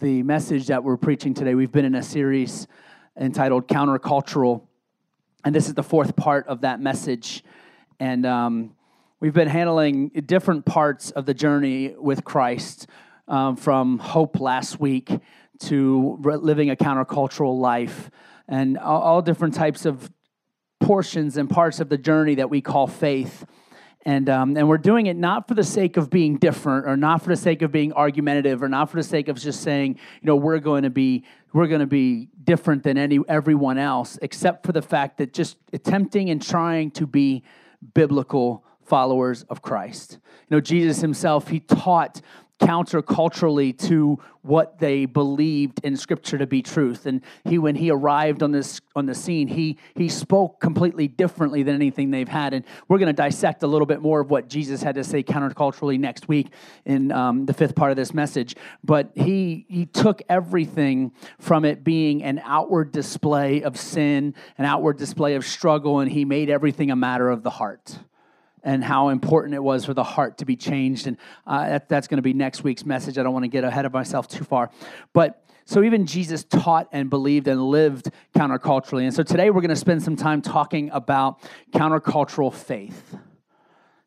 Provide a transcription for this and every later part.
the message that we're preaching today. We've been in a series entitled Countercultural, and this is the fourth part of that message. And um, we've been handling different parts of the journey with Christ um, from hope last week to living a countercultural life and all, all different types of portions and parts of the journey that we call faith. And, um, and we're doing it not for the sake of being different or not for the sake of being argumentative or not for the sake of just saying, you know, we're going to be, we're going to be different than any, everyone else, except for the fact that just attempting and trying to be biblical followers of Christ. You know, Jesus himself, he taught counterculturally to what they believed in scripture to be truth. And he when he arrived on this on the scene he he spoke completely differently than anything they've had. And we're going to dissect a little bit more of what jesus had to say counterculturally next week in um, the fifth part of this message. But he he took everything from it being an outward display of sin an outward display of struggle and he made everything a matter of the heart and how important it was for the heart to be changed. And uh, that, that's going to be next week's message. I don't want to get ahead of myself too far. But so even Jesus taught and believed and lived counterculturally. And so today we're going to spend some time talking about countercultural faith.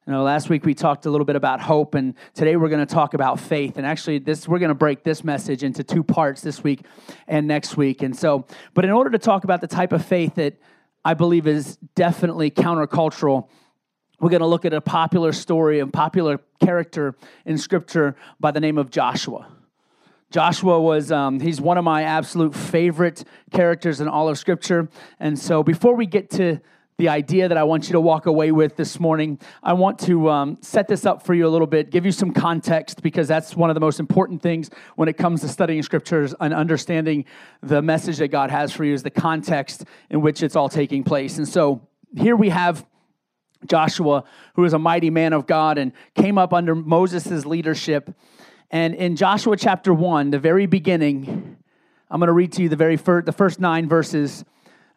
You know, last week we talked a little bit about hope, and today we're going to talk about faith. And actually, this we're going to break this message into two parts this week and next week. And so, but in order to talk about the type of faith that I believe is definitely countercultural, we're going to look at a popular story and popular character in Scripture by the name of Joshua. Joshua was, um, he's one of my absolute favorite characters in all of Scripture. And so before we get to the idea that I want you to walk away with this morning, I want to um, set this up for you a little bit, give you some context, because that's one of the most important things when it comes to studying scriptures and understanding the message that God has for you is the context in which it's all taking place. And so here we have Joshua, who was a mighty man of God and came up under Moses' leadership. And in Joshua chapter 1, the very beginning, I'm going to read to you the very first, the first nine verses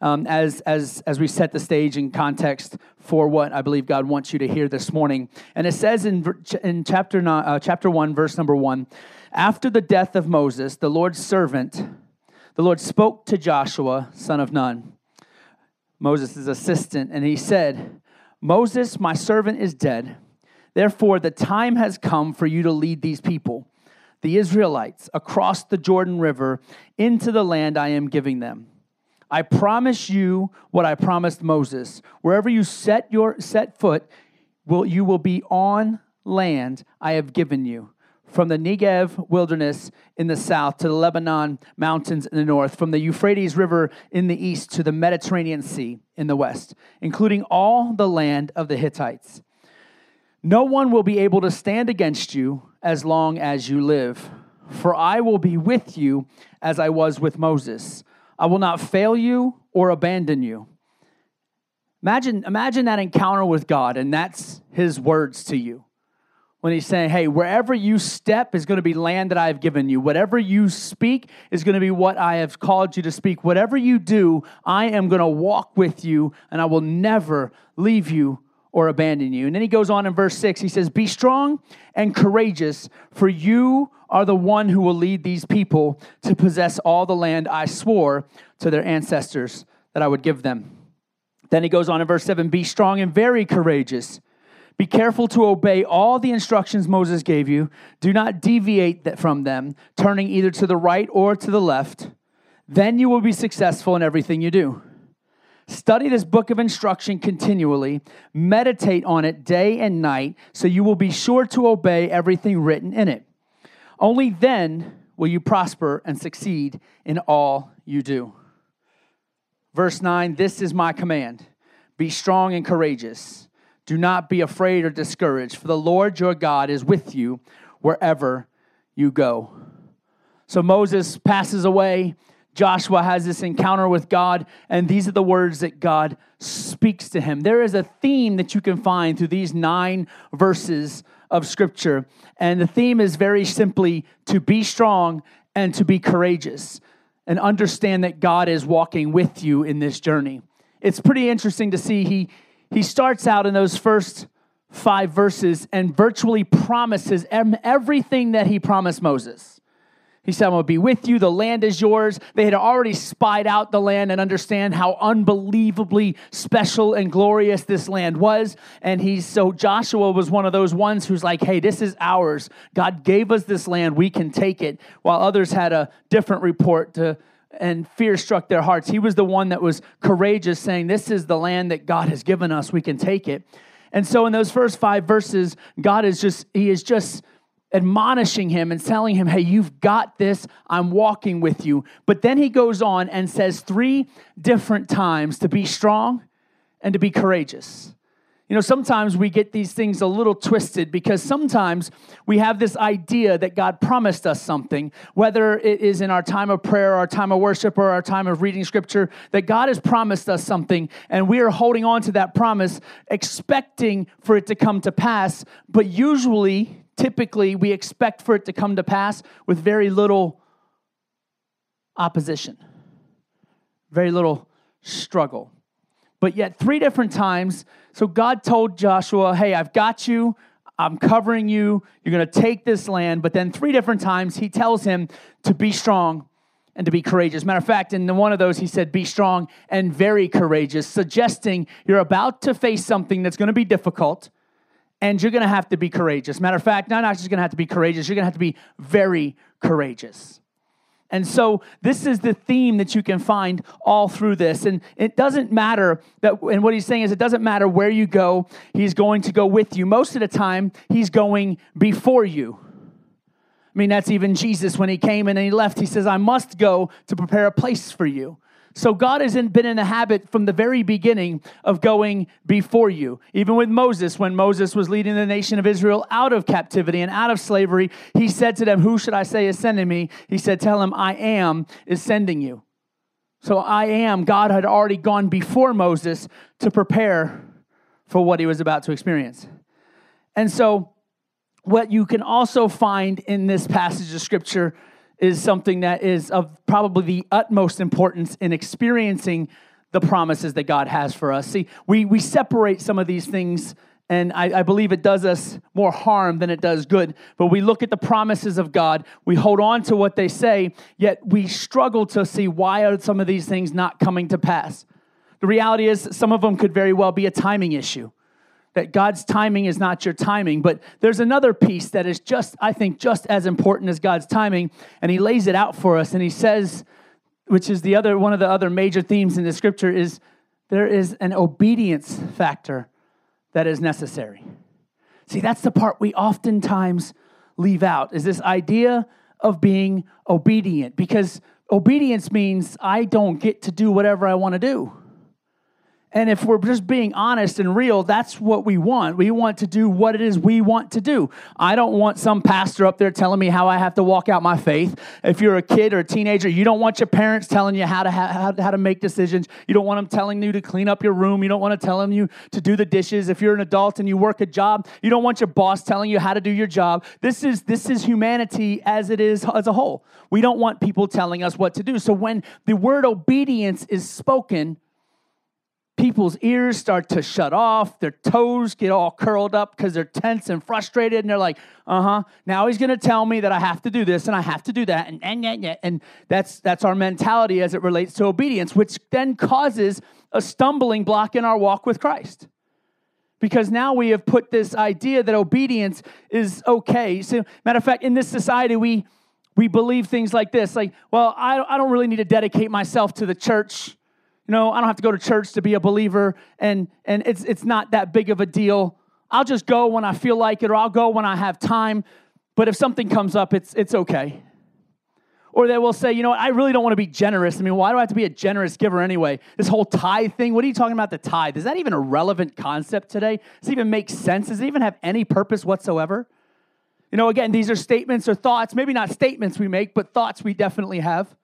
um, as, as, as we set the stage in context for what I believe God wants you to hear this morning. And it says in, in chapter, nine, uh, chapter 1, verse number 1 After the death of Moses, the Lord's servant, the Lord spoke to Joshua, son of Nun, Moses' assistant, and he said, Moses, my servant, is dead. Therefore, the time has come for you to lead these people, the Israelites, across the Jordan River into the land I am giving them. I promise you what I promised Moses. Wherever you set your set foot, will you will be on land I have given you from the Negev wilderness in the south to the Lebanon mountains in the north, from the Euphrates River in the east to the Mediterranean Sea in the west, including all the land of the Hittites. No one will be able to stand against you as long as you live, for I will be with you as I was with Moses. I will not fail you or abandon you. Imagine, imagine that encounter with God, and that's his words to you when he's saying, Hey, wherever you step is going to be land that I have given you. Whatever you speak is going to be what I have called you to speak. Whatever you do, I am going to walk with you and I will never leave you or abandon you. And then he goes on in verse 6, he says, Be strong and courageous, for you are the one who will lead these people to possess all the land I swore to their ancestors that I would give them. Then he goes on in verse 7 Be strong and very courageous. Be careful to obey all the instructions Moses gave you. Do not deviate from them, turning either to the right or to the left. Then you will be successful in everything you do. Study this book of instruction continually, meditate on it day and night, so you will be sure to obey everything written in it. Only then will you prosper and succeed in all you do. Verse 9 This is my command be strong and courageous. Do not be afraid or discouraged, for the Lord your God is with you wherever you go. So Moses passes away. Joshua has this encounter with God, and these are the words that God speaks to him. There is a theme that you can find through these nine verses of Scripture, and the theme is very simply to be strong and to be courageous, and understand that God is walking with you in this journey. It's pretty interesting to see he he starts out in those first five verses and virtually promises everything that he promised Moses. He said, I'm going to be with you. The land is yours. They had already spied out the land and understand how unbelievably special and glorious this land was. And he's so Joshua was one of those ones who's like, hey, this is ours. God gave us this land. We can take it. While others had a different report to, and fear struck their hearts. He was the one that was courageous, saying, This is the land that God has given us. We can take it. And so in those first five verses, God is just, he is just admonishing him and telling him, Hey, you've got this. I'm walking with you. But then he goes on and says three different times to be strong and to be courageous. You know, sometimes we get these things a little twisted because sometimes we have this idea that God promised us something, whether it is in our time of prayer, our time of worship, or our time of reading scripture, that God has promised us something, and we are holding on to that promise, expecting for it to come to pass. But usually, typically we expect for it to come to pass with very little opposition, very little struggle. But yet, three different times, so God told Joshua, Hey, I've got you. I'm covering you. You're going to take this land. But then, three different times, he tells him to be strong and to be courageous. Matter of fact, in one of those, he said, Be strong and very courageous, suggesting you're about to face something that's going to be difficult and you're going to have to be courageous. Matter of fact, not just going to have to be courageous, you're going to have to be very courageous. And so this is the theme that you can find all through this. And it doesn't matter that, and what he's saying is it doesn't matter where you go, he's going to go with you. Most of the time, he's going before you. I mean, that's even Jesus when he came and he left. He says, I must go to prepare a place for you. So God has been in the habit from the very beginning of going before you. Even with Moses, when Moses was leading the nation of Israel out of captivity and out of slavery, he said to them, Who should I say is sending me? He said, Tell him, I am is sending you. So I am, God had already gone before Moses to prepare for what he was about to experience. And so, what you can also find in this passage of scripture is something that is of probably the utmost importance in experiencing the promises that God has for us. See, we, we separate some of these things, and I, I believe it does us more harm than it does good. But we look at the promises of God, we hold on to what they say, yet we struggle to see why are some of these things not coming to pass. The reality is, some of them could very well be a timing issue that God's timing is not your timing. But there's another piece that is just, I think, just as important as God's timing. And he lays it out for us. And he says, which is the other one of the other major themes in the scripture, is there is an obedience factor that is necessary. See, that's the part we oftentimes leave out, is this idea of being obedient. Because obedience means I don't get to do whatever I want to do. And if we're just being honest and real, that's what we want. We want to do what it is we want to do. I don't want some pastor up there telling me how I have to walk out my faith. If you're a kid or a teenager, you don't want your parents telling you how to, how, how to make decisions. You don't want them telling you to clean up your room. You don't want to tell them you to do the dishes. If you're an adult and you work a job, you don't want your boss telling you how to do your job. This is, this is humanity as it is as a whole. We don't want people telling us what to do. So when the word obedience is spoken, people's ears start to shut off, their toes get all curled up because they're tense and frustrated, and they're like, uh huh, now he's going to tell me that I have to do this and I have to do that. And, and, and, and that's, that's our mentality as it relates to obedience, which then causes a stumbling block in our walk with Christ. Because now we have put this idea that obedience is okay. So, matter of fact, in this society, we, we believe things like this like, well, I, I don't really need to dedicate myself to the church you know, I don't have to go to church to be a believer, and, and it's, it's not that big of a deal. I'll just go when I feel like it, or I'll go when I have time. But if something comes up, it's, it's okay. Or they will say, you know what, I really don't want to be generous. I mean, why do I have to be a generous giver anyway? This whole tithe thing, what are you talking about the tithe? Is that even a relevant concept today? Does it even make sense? Does it even have any purpose whatsoever? You know, again, these are statements or thoughts, maybe not statements we make, but thoughts we definitely have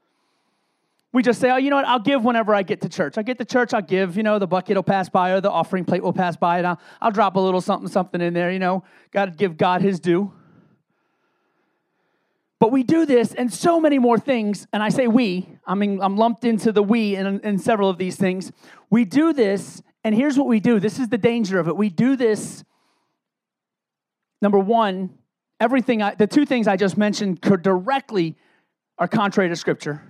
we just say, oh, you know what, I'll give whenever I get to church. I get to church, I'll give, you know, the bucket will pass by or the offering plate will pass by, and I'll, I'll drop a little something, something in there, you know. Got to give God his due. But we do this and so many more things, and I say we, I mean, I'm lumped into the we in, in several of these things. We do this, and here's what we do this is the danger of it. We do this, number one, everything, I, the two things I just mentioned could directly are contrary to Scripture.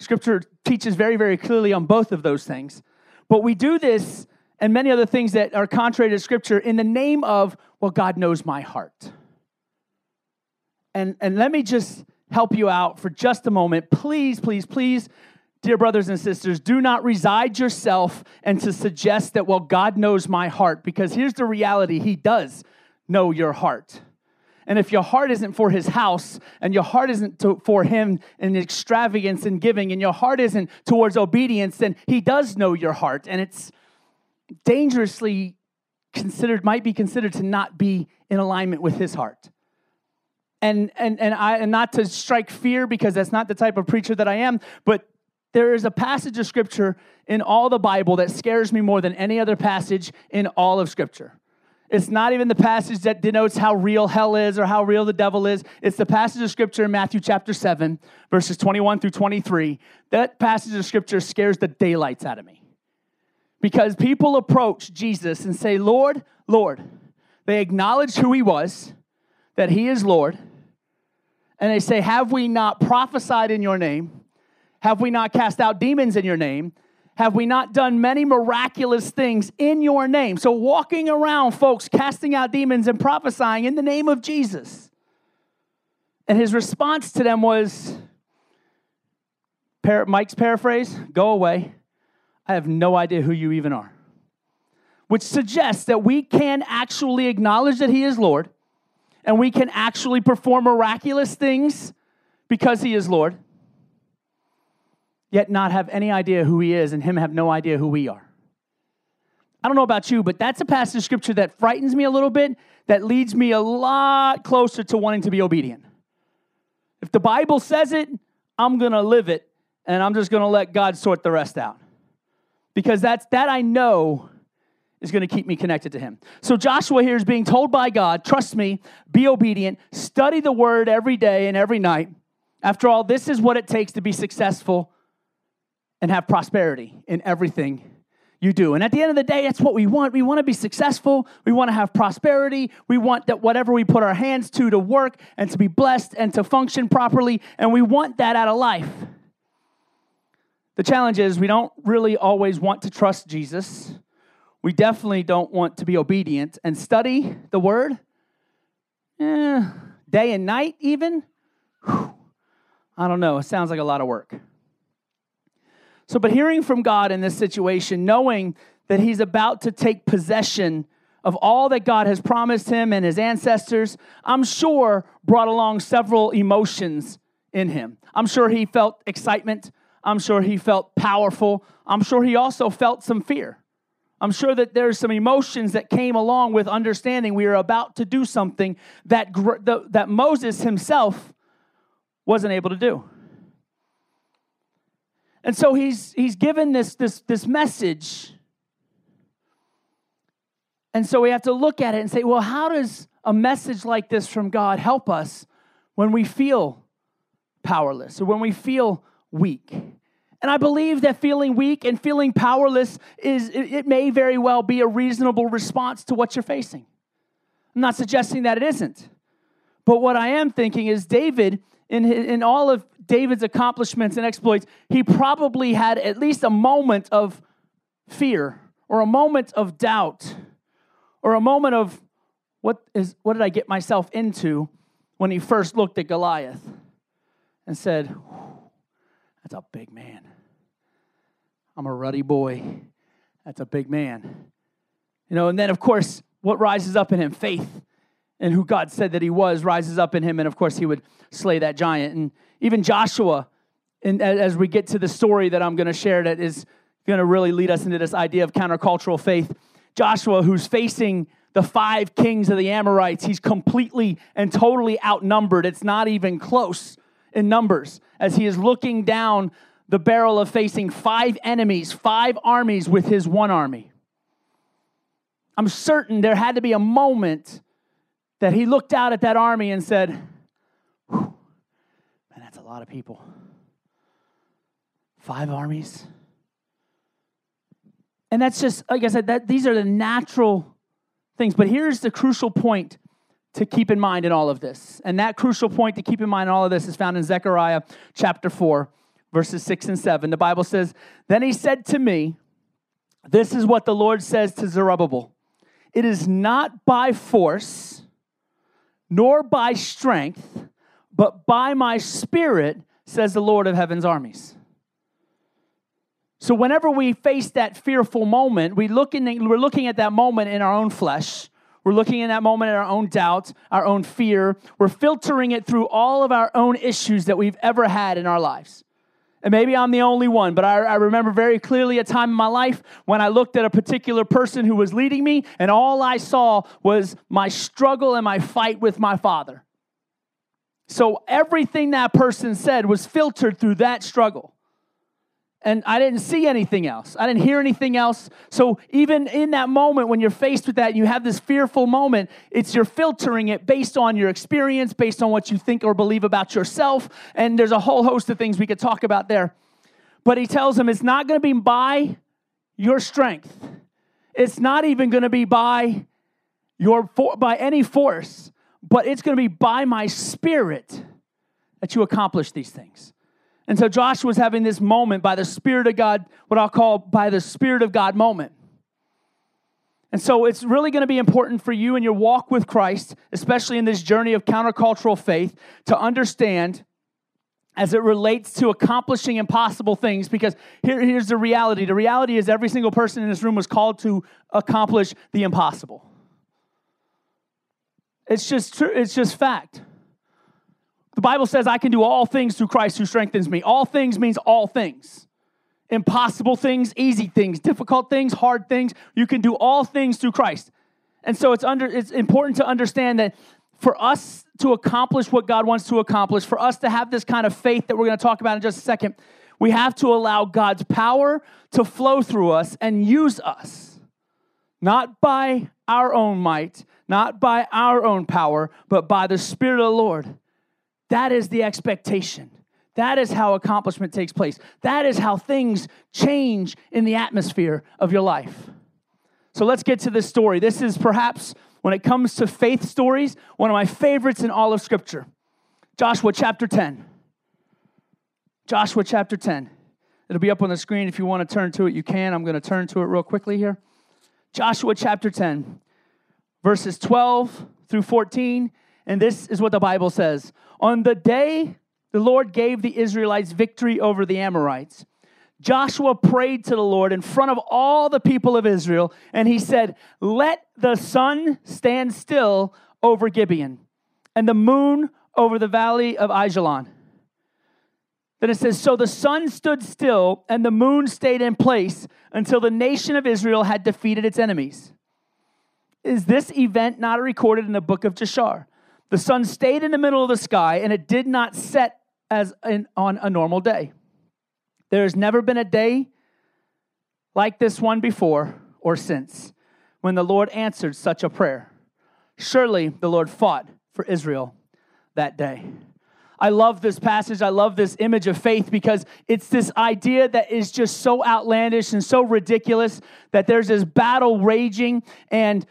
Scripture teaches very, very clearly on both of those things. But we do this and many other things that are contrary to Scripture in the name of, well, God knows my heart. And, and let me just help you out for just a moment. Please, please, please, dear brothers and sisters, do not reside yourself and to suggest that, well, God knows my heart, because here's the reality He does know your heart. And if your heart isn't for his house, and your heart isn't to, for him in extravagance and giving, and your heart isn't towards obedience, then he does know your heart. And it's dangerously considered, might be considered to not be in alignment with his heart. And, and, and, I, and not to strike fear because that's not the type of preacher that I am, but there is a passage of scripture in all the Bible that scares me more than any other passage in all of scripture. It's not even the passage that denotes how real hell is or how real the devil is. It's the passage of scripture in Matthew chapter 7, verses 21 through 23. That passage of scripture scares the daylights out of me. Because people approach Jesus and say, Lord, Lord. They acknowledge who he was, that he is Lord. And they say, Have we not prophesied in your name? Have we not cast out demons in your name? Have we not done many miraculous things in your name? So, walking around, folks, casting out demons and prophesying in the name of Jesus. And his response to them was Mike's paraphrase go away. I have no idea who you even are. Which suggests that we can actually acknowledge that he is Lord and we can actually perform miraculous things because he is Lord yet not have any idea who he is and him have no idea who we are. I don't know about you, but that's a passage of scripture that frightens me a little bit, that leads me a lot closer to wanting to be obedient. If the Bible says it, I'm going to live it, and I'm just going to let God sort the rest out. Because that's that I know is going to keep me connected to him. So Joshua here is being told by God, trust me, be obedient, study the word every day and every night. After all, this is what it takes to be successful and have prosperity in everything you do. And at the end of the day, that's what we want. We want to be successful. We want to have prosperity. We want that whatever we put our hands to to work and to be blessed and to function properly. And we want that out of life. The challenge is we don't really always want to trust Jesus. We definitely don't want to be obedient and study the word. Eh, day and night, even. Whew. I don't know. It sounds like a lot of work. So, but hearing from God in this situation, knowing that he's about to take possession of all that God has promised him and his ancestors, I'm sure brought along several emotions in him. I'm sure he felt excitement. I'm sure he felt powerful. I'm sure he also felt some fear. I'm sure that there's some emotions that came along with understanding we are about to do something that, that Moses himself wasn't able to do. And so he's, he's given this, this, this message. And so we have to look at it and say, well, how does a message like this from God help us when we feel powerless or when we feel weak? And I believe that feeling weak and feeling powerless is, it may very well be a reasonable response to what you're facing. I'm not suggesting that it isn't. But what I am thinking is David, in, in all of David's accomplishments and exploits, he probably had at least a moment of fear or a moment of doubt or a moment of what is what did I get myself into when he first looked at Goliath and said, That's a big man. I'm a ruddy boy. That's a big man. You know, and then of course, what rises up in him? Faith and who God said that he was rises up in him, and of course, he would slay that giant. And even Joshua, and as we get to the story that I'm going to share, that is going to really lead us into this idea of countercultural faith. Joshua, who's facing the five kings of the Amorites, he's completely and totally outnumbered. It's not even close in numbers as he is looking down the barrel of facing five enemies, five armies with his one army. I'm certain there had to be a moment that he looked out at that army and said, Man, that's a lot of people. Five armies. And that's just, like I said, that these are the natural things. But here's the crucial point to keep in mind in all of this. And that crucial point to keep in mind in all of this is found in Zechariah chapter 4, verses 6 and 7. The Bible says, Then he said to me, This is what the Lord says to Zerubbabel It is not by force, nor by strength, but by my spirit, says the Lord of heaven's armies. So, whenever we face that fearful moment, we look in, we're looking at that moment in our own flesh. We're looking in that moment at our own doubt, our own fear. We're filtering it through all of our own issues that we've ever had in our lives. And maybe I'm the only one, but I, I, remember very clearly a time in my life when I looked at a particular person who was leading me, and all I saw was my struggle and my fight with my father. So everything that person said was filtered through that struggle and I didn't see anything else. I didn't hear anything else. So even in that moment when you're faced with that you have this fearful moment, it's you're filtering it based on your experience, based on what you think or believe about yourself, and there's a whole host of things we could talk about there. But he tells him it's not going to be by your strength. It's not even going to be by your by any force, but it's going to be by my spirit that you accomplish these things. And so Joshua was having this moment by the Spirit of God, what I'll call by the Spirit of God moment. And so it's really going to be important for you in your walk with Christ, especially in this journey of countercultural faith, to understand as it relates to accomplishing impossible things because here, here's the reality. The reality is every single person in this room was called to accomplish the impossible. It's just true it's just fact the Bible says, I can do all things through Christ who strengthens me. All things means all things. Impossible things, easy things, difficult things, hard things. You can do all things through Christ. And so it's, under, it's important to understand that for us to accomplish what God wants to accomplish, for us to have this kind of faith that we're going to talk about in just a second, we have to allow God's power to flow through us and use us. Not by our own might, not by our own power, but by the Spirit of the Lord. That is the expectation. That is how accomplishment takes place. That is how things change in the atmosphere of your life. So let's get to this story. This is perhaps, when it comes to faith stories, one of my favorites in all of Scripture. Joshua chapter 10. Joshua chapter 10. It'll be up on the screen. If you want to turn to it, you can. I'm going to turn to it real quickly here. Joshua chapter 10, verses 12 through 14. And this is what the Bible says On the day the Lord gave the Israelites victory over the Amorites, Joshua prayed to the Lord in front of all the people of Israel, and he said, Let the sun stand still over Gibeon, and the moon over the valley of Ajalon. Then it says, So the sun stood still, and the moon stayed in place until the nation of Israel had defeated its enemies. Is this event not recorded in the book of Jashar? The sun stayed in the middle of the sky and it did not set as in, on a normal day. There has never been a day like this one before or since when the Lord answered such a prayer. Surely the Lord fought for Israel that day. I love this passage. I love this image of faith because it's this idea that is just so outlandish and so ridiculous that there's this battle raging and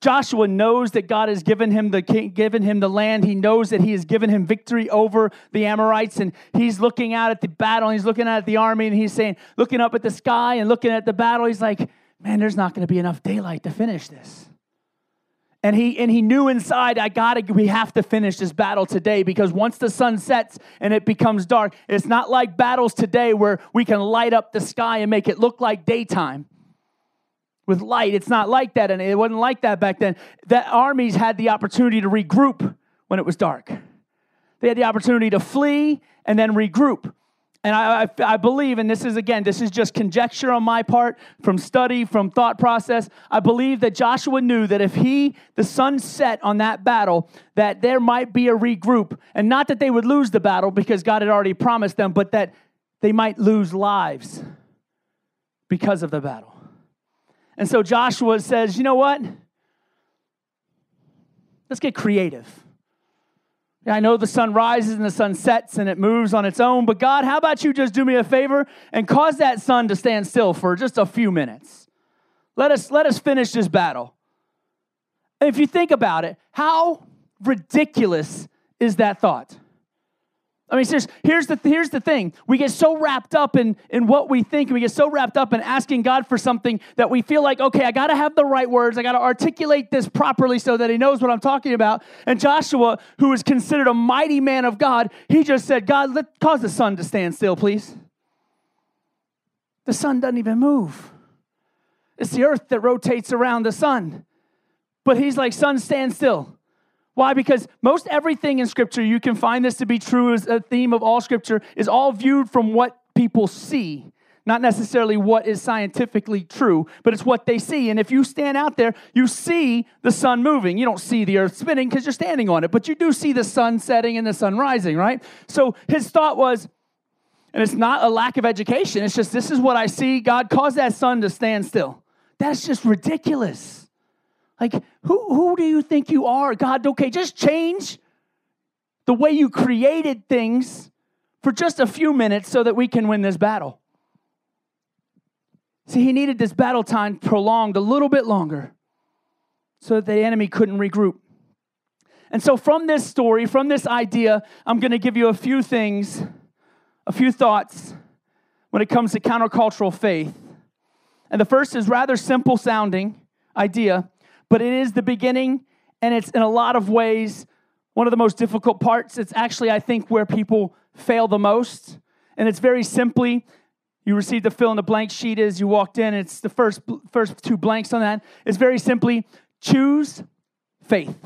Joshua knows that God has given him the given him the land. He knows that he has given him victory over the Amorites, and he's looking out at the battle. And he's looking at the army, and he's saying, looking up at the sky and looking at the battle. He's like, "Man, there's not going to be enough daylight to finish this." And he and he knew inside, I gotta, we have to finish this battle today because once the sun sets and it becomes dark, it's not like battles today where we can light up the sky and make it look like daytime with light. It's not like that, and it wasn't like that back then. That armies had the opportunity to regroup when it was dark. They had the opportunity to flee and then regroup. And I, I, I, believe, and this is again, this is just conjecture on my part from study, from thought process. I believe that Joshua knew that if he, the sun set on that battle, that there might be a regroup. And not that they would lose the battle because God had already promised them, but that they might lose lives because of the battle. And so Joshua says, you know what? Let's get creative. I know the sun rises and the sun sets and it moves on its own, but God, how about you just do me a favor and cause that sun to stand still for just a few minutes? Let us, let us finish this battle. And if you think about it, how ridiculous is that thought? I mean, here's the, here's the thing. We get so wrapped up in, in what we think, and we get so wrapped up in asking God for something that we feel like, okay, I got to have the right words. I got to articulate this properly so that he knows what I'm talking about. And Joshua, who is considered a mighty man of God, he just said, God, let cause the sun to stand still, please. The sun doesn't even move. It's the earth that rotates around the sun. But he's like, sun, stand still. Why? Because most everything in Scripture, you can find this to be true as a theme of all Scripture, is all viewed from what people see, not necessarily what is scientifically true, but it's what they see. And if you stand out there, you see the sun moving. You don't see the earth spinning because you're standing on it, but you do see the sun setting and the sun rising, right? So his thought was, and it's not a lack of education, it's just this is what I see. God caused that sun to stand still. That's just ridiculous. Like, who, who do you think you are? God, okay, just change the way you created things for just a few minutes so that we can win this battle. See, he needed this battle time prolonged a little bit longer so that the enemy couldn't regroup. And so, from this story, from this idea, I'm going to give you a few things, a few thoughts when it comes to countercultural faith. And the first is rather simple sounding idea but it is the beginning, and it's in a lot of ways one of the most difficult parts. It's actually, I think, where people fail the most. And it's very simply you received the fill in the blank sheet as you walked in. It's the first, first two blanks on that. It's very simply choose faith.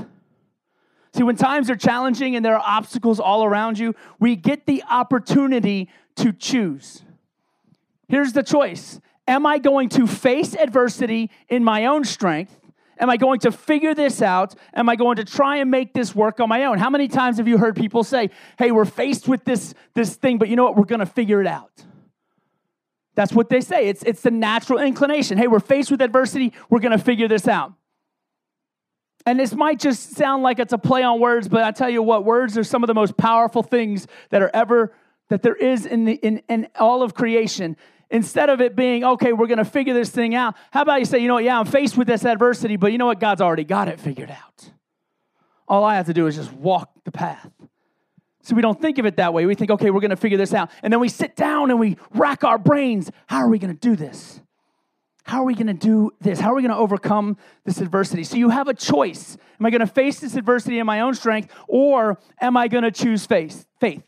See, when times are challenging and there are obstacles all around you, we get the opportunity to choose. Here's the choice Am I going to face adversity in my own strength? Am I going to figure this out? Am I going to try and make this work on my own? How many times have you heard people say, hey, we're faced with this, this thing, but you know what? We're going to figure it out. That's what they say. It's, it's the natural inclination. Hey, we're faced with adversity. We're going to figure this out. And this might just sound like it's a play on words, but I tell you what, words are some of the most powerful things that are ever that there is in the in, in all of creation instead of it being, okay, we're going to figure this thing out, how about you say, you know what, yeah, I'm faced with this adversity, but you know what, God's already got it figured out. All I have to do is just walk the path. So we don't think of it that way. We think, okay, we're going to figure this out. And then we sit down and we rack our brains. How are we going to do this? How are we going to do this? How are we going to overcome this adversity? So you have a choice. Am I going to face this adversity in my own strength or am I going to choose faith? Faith.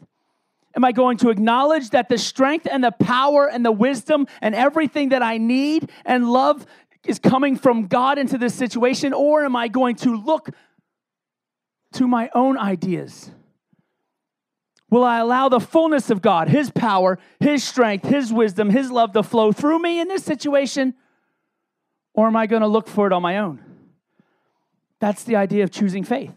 Am I going to acknowledge that the strength and the power and the wisdom and everything that I need and love is coming from God into this situation? Or am I going to look to my own ideas? Will I allow the fullness of God, His power, His strength, His wisdom, His love to flow through me in this situation? Or am I going to look for it on my own? That's the idea of choosing faith.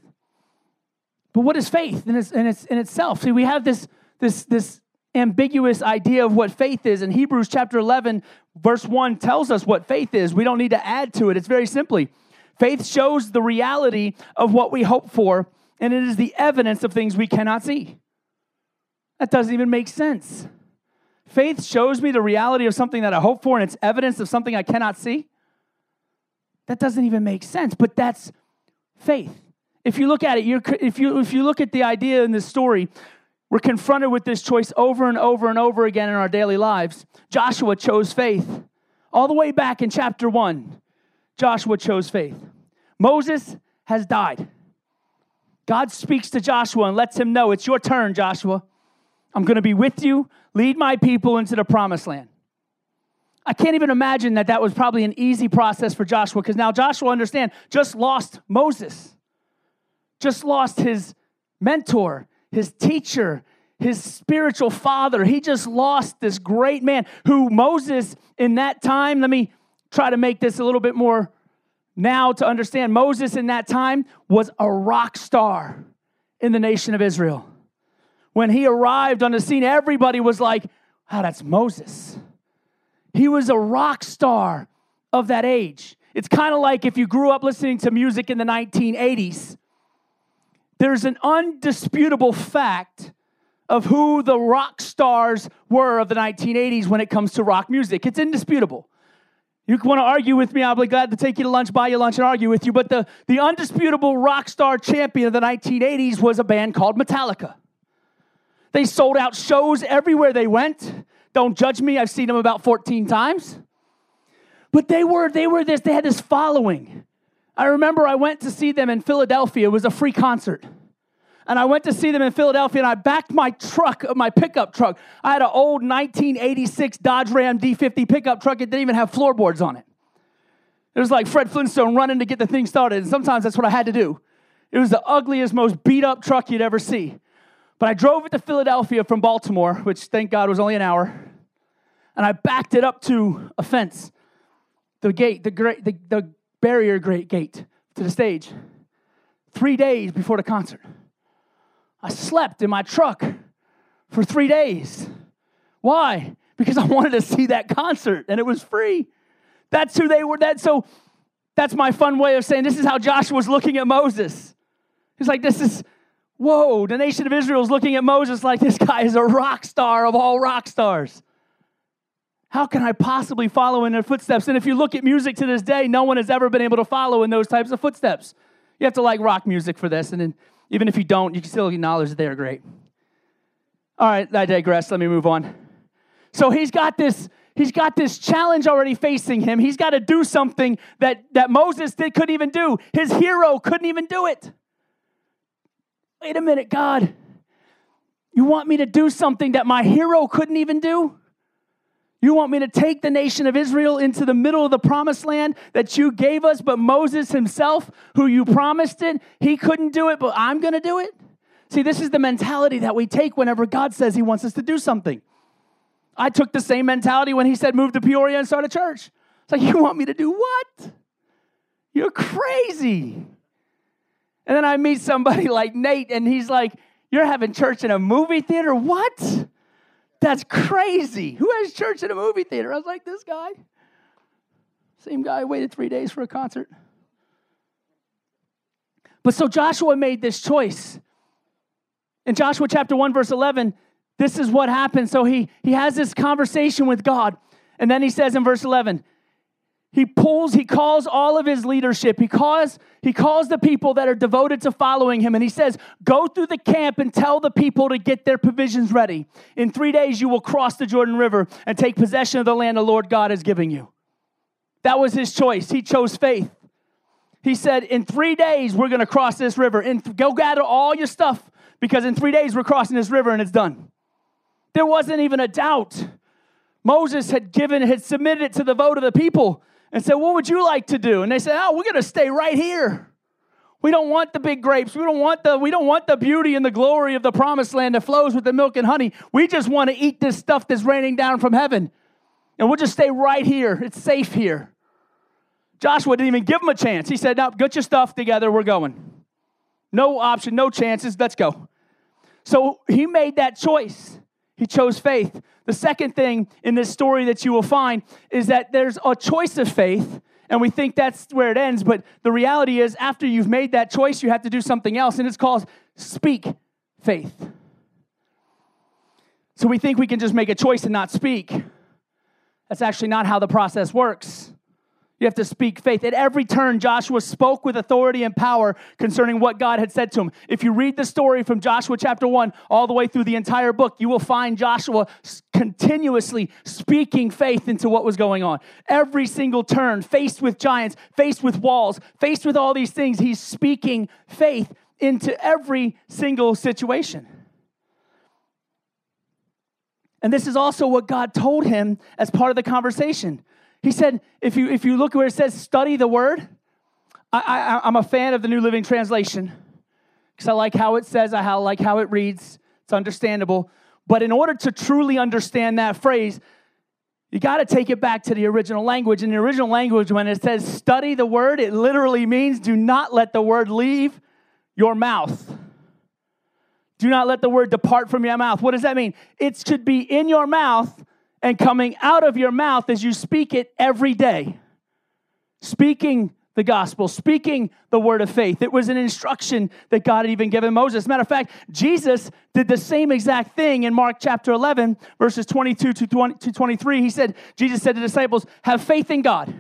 But what is faith in, its, in, its, in itself? See, we have this this, this ambiguous idea of what faith is. And Hebrews chapter 11, verse 1 tells us what faith is. We don't need to add to it. It's very simply faith shows the reality of what we hope for, and it is the evidence of things we cannot see. That doesn't even make sense. Faith shows me the reality of something that I hope for, and it's evidence of something I cannot see. That doesn't even make sense, but that's faith. If you look at it, if, you, if you look at the idea in this story, we're confronted with this choice over and over and over again in our daily lives. Joshua chose faith. All the way back in chapter 1, Joshua chose faith. Moses has died. God speaks to Joshua and lets him know it's your turn, Joshua. I'm going to be with you. Lead my people into the promised land. I can't even imagine that that was probably an easy process for Joshua because now Joshua, understand, just lost Moses, just lost his mentor, his teacher, his spiritual father. He just lost this great man who Moses, in that time, let me try to make this a little bit more now to understand. Moses, in that time, was a rock star in the nation of Israel. When he arrived on the scene, everybody was like, wow, that's Moses. He was a rock star of that age. It's kind of like if you grew up listening to music in the 1980s there's an undisputable fact of who the rock stars were of the 1980s when it comes to rock music. It's indisputable. You want to argue with me? I'll be glad to take you to lunch, buy you lunch, and argue with you. But the, the undisputable rock star champion of the 1980s was a band called Metallica. They sold out shows everywhere they went. Don't judge me, I've seen them about 14 times. But they were, they were this, they had this following. I remember I went to see them in Philadelphia. It was a free concert and I went to see them in Philadelphia and I backed my truck, my pickup truck. I had an old 1986 Dodge Ram D50 pickup truck. It didn't even have floorboards on it. It was like Fred Flintstone running to get the thing started. And sometimes that's what I had to do. It was the ugliest, most beat up truck you'd ever see. But I drove it to Philadelphia from Baltimore, which thank God was only an hour. And I backed it up to a fence, the gate, the, great, the, the barrier gate gate to the stage, three days before the concert. I slept in my truck for three days. Why? Because I wanted to see that concert and it was free. That's who they were. That so that's my fun way of saying this is how Joshua was looking at Moses. He's like, this is whoa, the nation of Israel is looking at Moses like this guy is a rock star of all rock stars. How can I possibly follow in their footsteps? And if you look at music to this day, no one has ever been able to follow in those types of footsteps. You have to like rock music for this. And then even if you don't, you can still acknowledge that they are great. All right, I digress. Let me move on. So he's got this he's got this challenge already facing him. He's got to do something that, that Moses did, couldn't even do. His hero couldn't even do it. Wait a minute, God. You want me to do something that my hero couldn't even do? You want me to take the nation of Israel into the middle of the promised land that you gave us, but Moses himself, who you promised it, he couldn't do it, but I'm going to do it? See, this is the mentality that we take whenever God says he wants us to do something. I took the same mentality when he said, move to Peoria and start a church. It's like, you want me to do what? You're crazy. And then I meet somebody like Nate, and he's like, You're having church in a movie theater? What? That's crazy. Who has church in a movie theater? I was like, this guy. Same guy waited three days for a concert. But so Joshua made this choice. In Joshua chapter 1, verse 11, this is what happened. So he, he has this conversation with God. And then he says in verse 11, he pulls, he calls all of his leadership. He calls, he calls the people that are devoted to following him, and he says, Go through the camp and tell the people to get their provisions ready. In three days, you will cross the Jordan River and take possession of the land the Lord God is giving you. That was his choice. He chose faith. He said, In three days, we're going to cross this river. And go gather all your stuff because in three days, we're crossing this river and it's done. There wasn't even a doubt. Moses had given, had submitted it to the vote of the people and said, What would you like to do? And they said, Oh, we're going to stay right here. We don't want the big grapes. We don't want the we don't want the beauty and the glory of the promised land that flows with the milk and honey. We just want to eat this stuff that's raining down from heaven. And we'll just stay right here. It's safe here. Joshua didn't even give him a chance. He said, "Now, get your stuff together. We're going." No option, no chances. Let's go. So he made that choice. He chose faith. The second thing in this story that you will find is that there's a choice of faith, and we think that's where it ends, but the reality is, after you've made that choice, you have to do something else, and it's called speak faith. So we think we can just make a choice and not speak. That's actually not how the process works. You have to speak faith. At every turn, Joshua spoke with authority and power concerning what God had said to him. If you read the story from Joshua chapter 1 all the way through the entire book, you will find Joshua continuously speaking faith into what was going on. Every single turn, faced with giants, faced with walls, faced with all these things, he's speaking faith into every single situation. And this is also what God told him as part of the conversation. He said, if you, if you look where it says study the word, I, I, I'm a fan of the New Living Translation because I like how it says, I like how it reads. It's understandable. But in order to truly understand that phrase, you got to take it back to the original language. In the original language, when it says study the word, it literally means do not let the word leave your mouth. Do not let the word depart from your mouth. What does that mean? It should be in your mouth and coming out of your mouth as you speak it every day. Speaking the gospel, speaking the word of faith. It was an instruction that God had even given Moses. Matter of fact, Jesus did the same exact thing in Mark chapter 11, verses 22 to, 20, to 23. He said, Jesus said to the disciples, Have faith in God.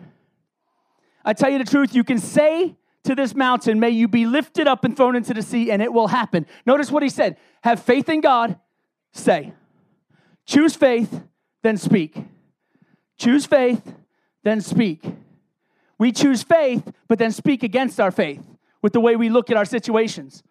I tell you the truth, you can say to this mountain, May you be lifted up and thrown into the sea, and it will happen. Notice what he said Have faith in God, say. Choose faith, then speak. Choose faith, then speak. We choose faith, but then speak against our faith with the way we look at our situations.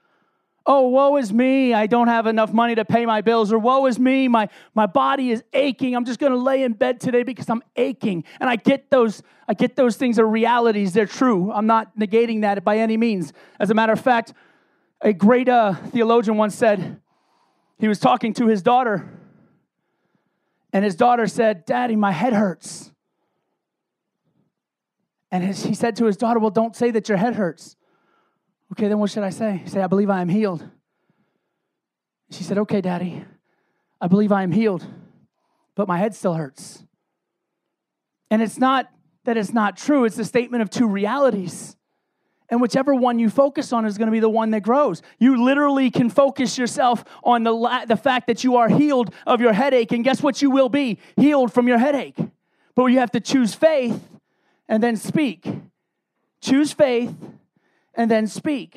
Oh, woe is me, I don't have enough money to pay my bills. Or woe is me, my, my body is aching. I'm just gonna lay in bed today because I'm aching. And I get those, I get those things are realities, they're true. I'm not negating that by any means. As a matter of fact, a great uh, theologian once said, he was talking to his daughter, and his daughter said, Daddy, my head hurts. And his, he said to his daughter, Well, don't say that your head hurts. Okay, then what should I say? Say, I believe I am healed. She said, Okay, daddy, I believe I am healed, but my head still hurts. And it's not that it's not true, it's a statement of two realities. And whichever one you focus on is going to be the one that grows. You literally can focus yourself on the, la- the fact that you are healed of your headache. And guess what? You will be healed from your headache. But you have to choose faith and then speak. Choose faith and then speak.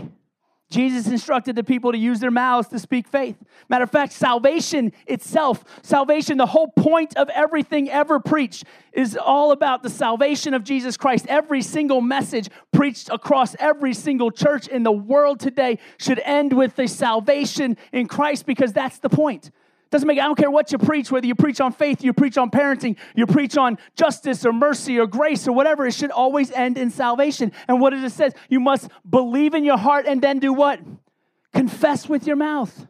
Jesus instructed the people to use their mouths to speak faith. Matter of fact, salvation itself, salvation, the whole point of everything ever preached is all about the salvation of Jesus Christ. Every single message preached across every single church in the world today should end with the salvation in Christ because that's the point. Doesn't make I don't care what you preach, whether you preach on faith, you preach on parenting, you preach on justice or mercy or grace or whatever, it should always end in salvation. And what does it says, you must believe in your heart and then do what? Confess with your mouth.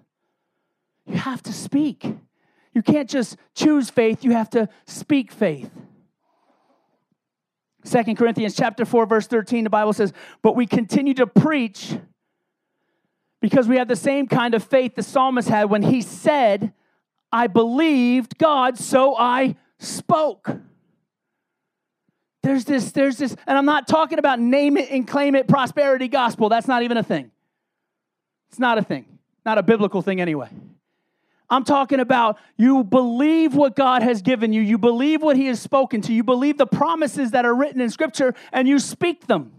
You have to speak. You can't just choose faith, you have to speak faith. Second Corinthians chapter 4 verse 13 the Bible says, "But we continue to preach because we have the same kind of faith the psalmist had when he said, I believed God, so I spoke. There's this, there's this, and I'm not talking about name it and claim it prosperity gospel. That's not even a thing. It's not a thing, not a biblical thing anyway. I'm talking about you believe what God has given you, you believe what He has spoken to you, believe the promises that are written in Scripture, and you speak them.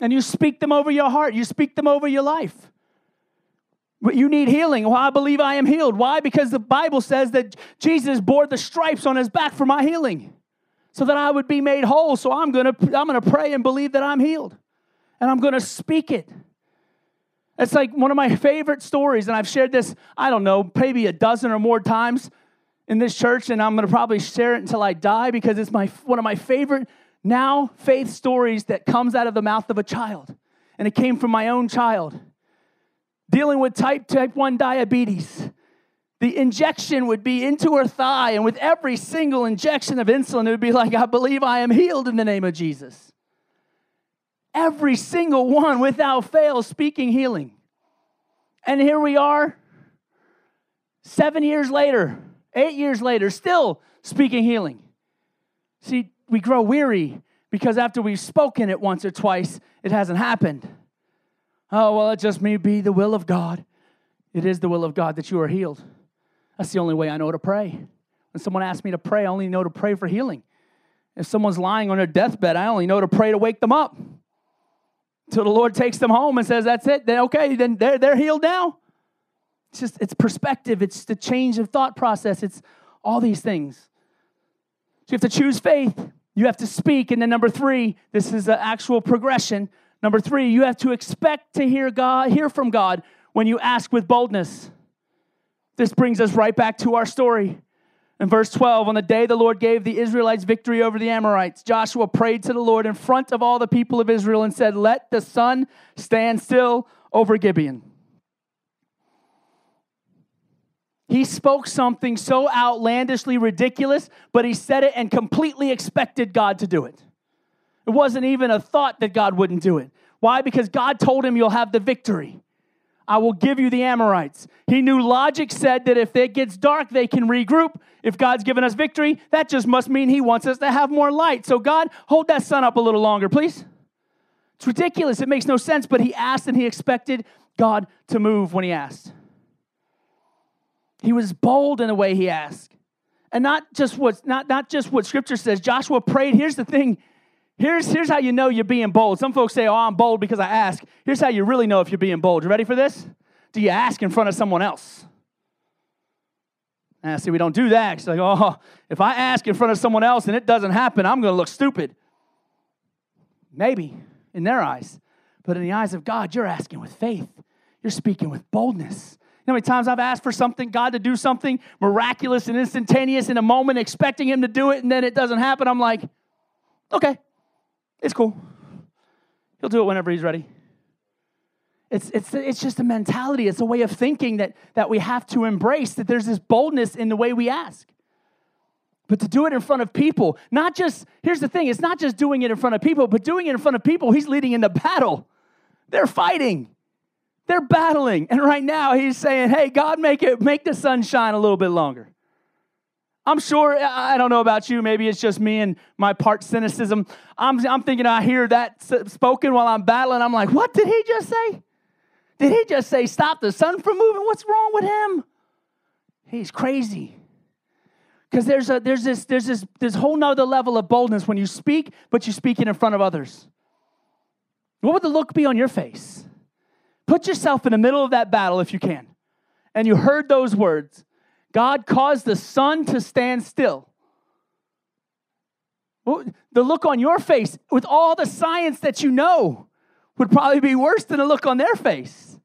And you speak them over your heart, you speak them over your life. You need healing. Well, I believe I am healed. Why? Because the Bible says that Jesus bore the stripes on his back for my healing so that I would be made whole. So I'm going to I'm going to pray and believe that I'm healed. And I'm going to speak it. It's like one of my favorite stories and I've shared this, I don't know, maybe a dozen or more times in this church and I'm going to probably share it until I die because it's my one of my favorite now faith stories that comes out of the mouth of a child. And it came from my own child dealing with type, type 1 diabetes. The injection would be into her thigh, and with every single injection of insulin, it would be like, I believe I am healed in the name of Jesus. Every single one without fail speaking healing. And here we are, seven years later, eight years later, still speaking healing. See, we grow weary because after we've spoken it once or twice, it hasn't happened. Oh, well, it just may be the will of God. It is the will of God that you are healed. That's the only way I know to pray. When someone asks me to pray, I only know to pray for healing. If someone's lying on their deathbed, I only know to pray to wake them up. Until the Lord takes them home and says, That's it, then okay, then they're, they're healed now. It's just, it's perspective, it's the change of thought process, it's all these things. So you have to choose faith, you have to speak. And then number three, this is the actual progression. Number three, you have to expect to hear God, hear from God when you ask with boldness. This brings us right back to our story. In verse 12, on the day the Lord gave the Israelites victory over the Amorites, Joshua prayed to the Lord in front of all the people of Israel and said, Let the sun stand still over Gibeon. He spoke something so outlandishly ridiculous, but he said it and completely expected God to do it. It wasn't even a thought that God wouldn't do it. Why? Because God told him, You'll have the victory. I will give you the Amorites. He knew logic said that if it gets dark, they can regroup. If God's given us victory, that just must mean He wants us to have more light. So, God, hold that sun up a little longer, please. It's ridiculous. It makes no sense. But he asked and he expected God to move when he asked. He was bold in the way he asked. And not just what, not, not just what scripture says. Joshua prayed. Here's the thing. Here's, here's how you know you're being bold. Some folks say, Oh, I'm bold because I ask. Here's how you really know if you're being bold. You ready for this? Do you ask in front of someone else? And see, we don't do that. It's like, oh, if I ask in front of someone else and it doesn't happen, I'm going to look stupid. Maybe in their eyes. But in the eyes of God, you're asking with faith. You're speaking with boldness. You know how many times I've asked for something, God to do something miraculous and instantaneous in a moment, expecting Him to do it, and then it doesn't happen? I'm like, okay, it's cool. He'll do it whenever He's ready. It's, it's, it's just a mentality, it's a way of thinking that, that we have to embrace, that there's this boldness in the way we ask. But to do it in front of people, not just, here's the thing, it's not just doing it in front of people, but doing it in front of people, he's leading into battle. They're fighting. They're battling. And right now he's saying, hey, God, make it make the sun shine a little bit longer. I'm sure, I don't know about you, maybe it's just me and my part cynicism. I'm, I'm thinking I hear that spoken while I'm battling. I'm like, what did he just say? Did he just say, stop the sun from moving? What's wrong with him? He's crazy. Because there's, a, there's, this, there's this, this whole nother level of boldness when you speak, but you speak it in front of others. What would the look be on your face? Put yourself in the middle of that battle if you can. And you heard those words God caused the sun to stand still. The look on your face, with all the science that you know, would probably be worse than the look on their face.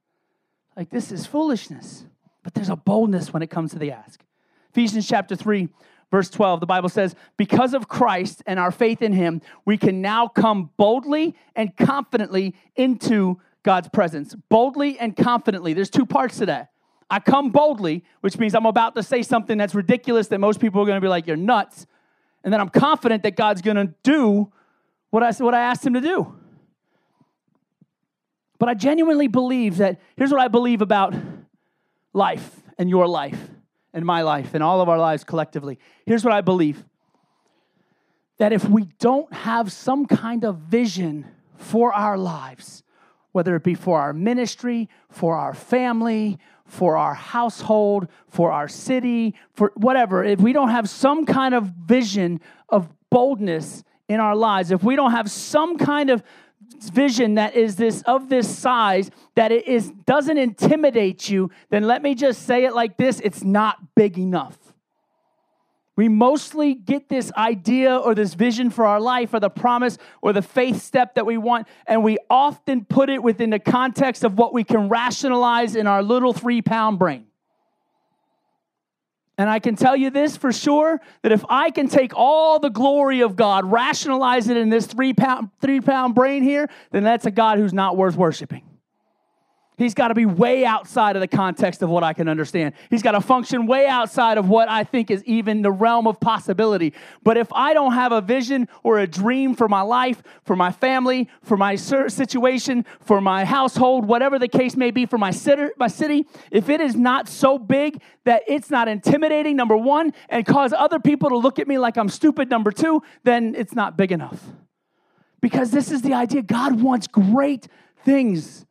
Like, this is foolishness. But there's a boldness when it comes to the ask. Ephesians chapter 3, verse 12, the Bible says, Because of Christ and our faith in him, we can now come boldly and confidently into God's presence. Boldly and confidently. There's two parts to that. I come boldly, which means I'm about to say something that's ridiculous that most people are going to be like, You're nuts. And then I'm confident that God's going to do what I, what I asked him to do. But I genuinely believe that here's what I believe about life and your life and my life and all of our lives collectively. Here's what I believe that if we don't have some kind of vision for our lives, whether it be for our ministry, for our family, for our household, for our city, for whatever, if we don't have some kind of vision of boldness in our lives, if we don't have some kind of vision that is this of this size that it is doesn't intimidate you then let me just say it like this it's not big enough we mostly get this idea or this vision for our life or the promise or the faith step that we want, and we often put it within the context of what we can rationalize in our little three pound brain. And I can tell you this for sure that if I can take all the glory of God, rationalize it in this three pound, three pound brain here, then that's a God who's not worth worshiping. He's got to be way outside of the context of what I can understand. He's got to function way outside of what I think is even the realm of possibility. But if I don't have a vision or a dream for my life, for my family, for my situation, for my household, whatever the case may be, for my city, if it is not so big that it's not intimidating, number one, and cause other people to look at me like I'm stupid, number two, then it's not big enough. Because this is the idea God wants great things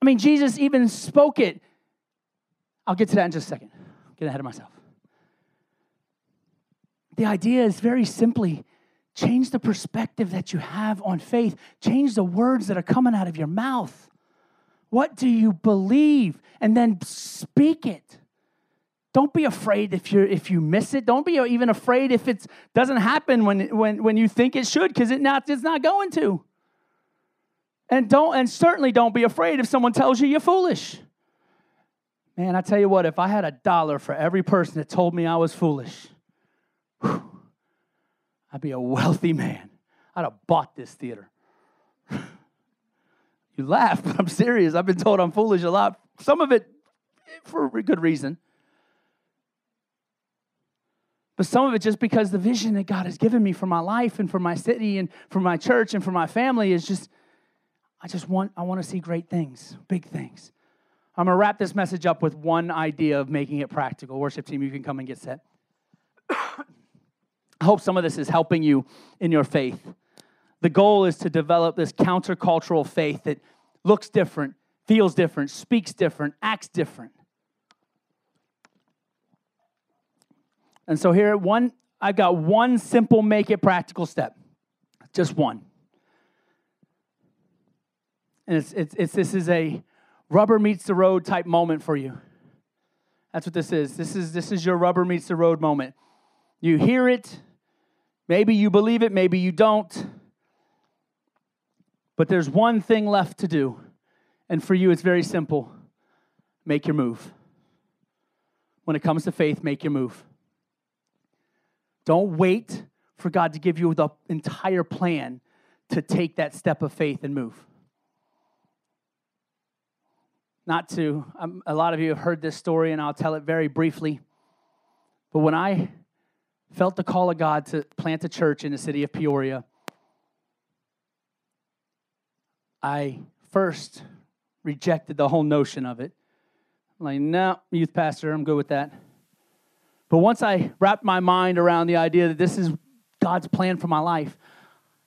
I mean, Jesus even spoke it. I'll get to that in just a second. Get ahead of myself. The idea is very simply change the perspective that you have on faith, change the words that are coming out of your mouth. What do you believe? And then speak it. Don't be afraid if you if you miss it. Don't be even afraid if it doesn't happen when, when, when you think it should, because it not, it's not going to. And don't and certainly don't be afraid if someone tells you you're foolish. Man, I tell you what, if I had a dollar for every person that told me I was foolish, whew, I'd be a wealthy man. I'd have bought this theater. you laugh, but I'm serious. I've been told I'm foolish a lot. Some of it for a good reason. But some of it just because the vision that God has given me for my life and for my city and for my church and for my family is just I just want, I want to see great things, big things. I'm going to wrap this message up with one idea of making it practical. Worship team, you can come and get set. I hope some of this is helping you in your faith. the goal is to develop this countercultural faith that looks different, feels different, speaks different, acts different. And so here one I've got one simple make it practical step. Just one. And it's, it's, it's this is a rubber meets the road type moment for you. That's what this is. This is this is your rubber meets the road moment. You hear it, maybe you believe it, maybe you don't. But there's one thing left to do. And for you, it's very simple make your move. When it comes to faith, make your move. Don't wait for God to give you the entire plan to take that step of faith and move. Not to, um, a lot of you have heard this story, and I'll tell it very briefly. But when I felt the call of God to plant a church in the city of Peoria, I first rejected the whole notion of it. Like, no, youth pastor, I'm good with that. But once I wrapped my mind around the idea that this is God's plan for my life,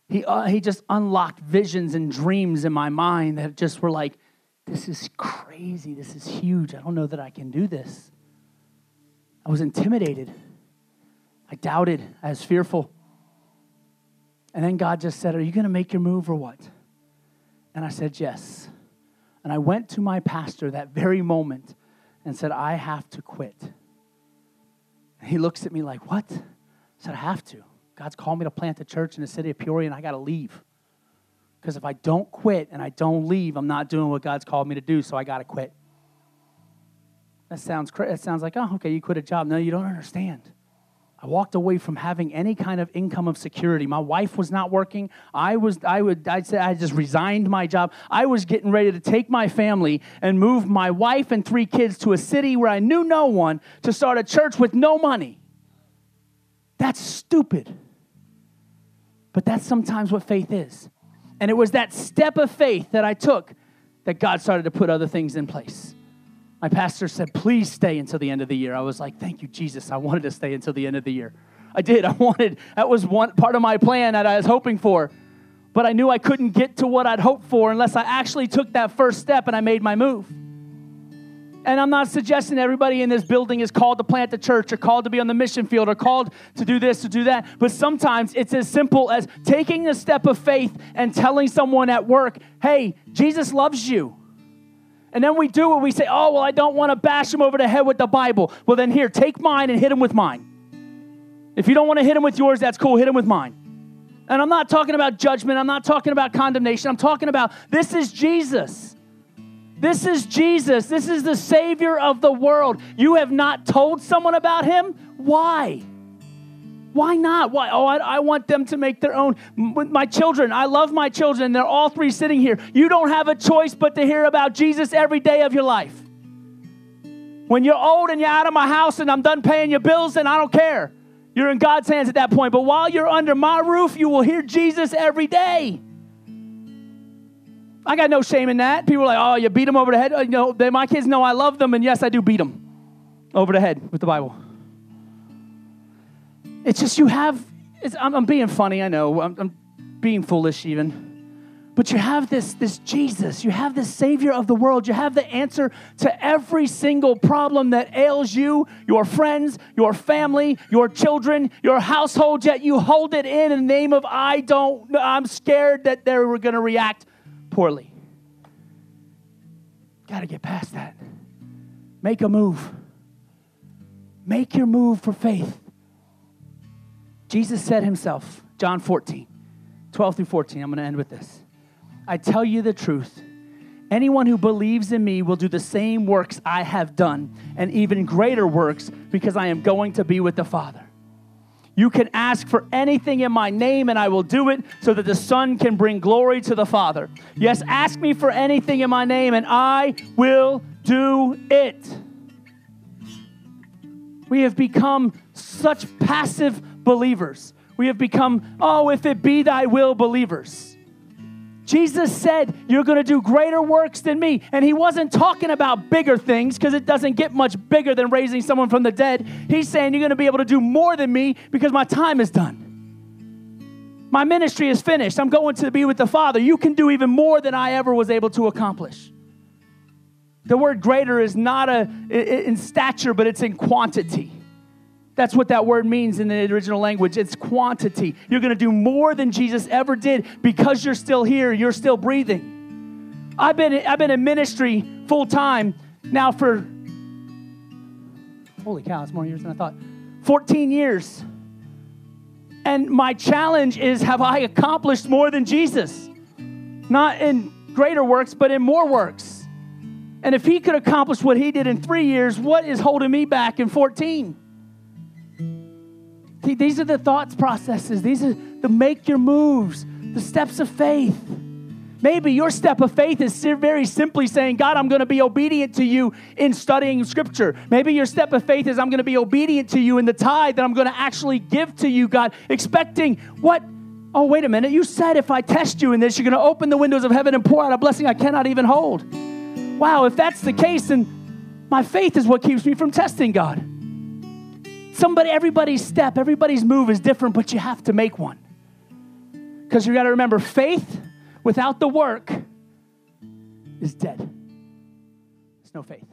he, uh, he just unlocked visions and dreams in my mind that just were like, this is crazy. This is huge. I don't know that I can do this. I was intimidated. I doubted. I was fearful. And then God just said, Are you going to make your move or what? And I said, Yes. And I went to my pastor that very moment and said, I have to quit. And he looks at me like, What? I said, I have to. God's called me to plant a church in the city of Peoria, and I got to leave. Because if I don't quit and I don't leave, I'm not doing what God's called me to do, so I got to quit. That sounds, that sounds like, oh, okay, you quit a job. No, you don't understand. I walked away from having any kind of income of security. My wife was not working. I was, I would, I'd say I just resigned my job. I was getting ready to take my family and move my wife and three kids to a city where I knew no one to start a church with no money. That's stupid. But that's sometimes what faith is. And it was that step of faith that I took that God started to put other things in place. My pastor said, please stay until the end of the year. I was like, thank you, Jesus. I wanted to stay until the end of the year. I did. I wanted, that was one part of my plan that I was hoping for. But I knew I couldn't get to what I'd hoped for unless I actually took that first step and I made my move. And I'm not suggesting everybody in this building is called to plant the church or called to be on the mission field or called to do this to do that. But sometimes it's as simple as taking a step of faith and telling someone at work, hey, Jesus loves you. And then we do it. We say, oh, well, I don't want to bash him over the head with the Bible. Well, then here, take mine and hit him with mine. If you don't want to hit him with yours, that's cool. Hit him with mine. And I'm not talking about judgment. I'm not talking about condemnation. I'm talking about this is Jesus. This is Jesus. This is the Savior of the world. You have not told someone about him? Why? Why not? Why? Oh, I, I, want them to make their own. My children, I love my children. They're all three sitting here. You don't have a choice but to hear about Jesus every day of your life. When you're old and you're out of my house and I'm done paying your bills, and I don't care. You're in God's hands at that point. But while you're under my roof, you will hear Jesus every day. I got no shame in that. People are like, oh, you beat them over the head. Uh, you know, they, my kids know I love them, and yes, I do beat them over the head with the Bible. It's just you have, I'm, I'm, being funny, I know, I'm, I'm being foolish even. But you have this, this Jesus, you have this Savior of the world, you have the answer to every single problem that ails you, your friends, your family, your children, your household, yet you hold it in in the name of I don't, I'm scared that they're going to react poorly. Got to get past that. Make a move. Make your move for faith. Jesus said himself, John 14, 12 through 14. I'm going to end with this. I tell you the truth. Anyone who believes in me will do the same works I have done, and even greater works, because I am going to be with the Father. You can ask for anything in my name, and I will do it so that the Son can bring glory to the Father. Yes, ask me for anything in my name, and I will do it. We have become such passive believers. We have become, oh, if it be thy will, believers. Jesus said, You're going to do greater works than me. And he wasn't talking about bigger things because it doesn't get much bigger than raising someone from the dead. He's saying, You're going to be able to do more than me because my time is done. My ministry is finished. I'm going to be with the Father. You can do even more than I ever was able to accomplish. The word greater is not a, in stature, but it's in quantity. That's what that word means in the original language. It's quantity. You're going to do more than Jesus ever did because you're still here, you're still breathing. I've been, I've been in ministry full time now for, holy cow, it's more years than I thought, 14 years. And my challenge is have I accomplished more than Jesus? Not in greater works, but in more works. And if he could accomplish what he did in three years, what is holding me back in 14? See, these are the thoughts processes. These are the make your moves, the steps of faith. Maybe your step of faith is very simply saying, God, I'm going to be obedient to you in studying scripture. Maybe your step of faith is, I'm going to be obedient to you in the tithe that I'm going to actually give to you, God, expecting what? Oh, wait a minute. You said if I test you in this, you're going to open the windows of heaven and pour out a blessing I cannot even hold. Wow, if that's the case, then my faith is what keeps me from testing God. Somebody, everybody's step, everybody's move is different, but you have to make one. Because you got to remember faith without the work is dead. It's no faith.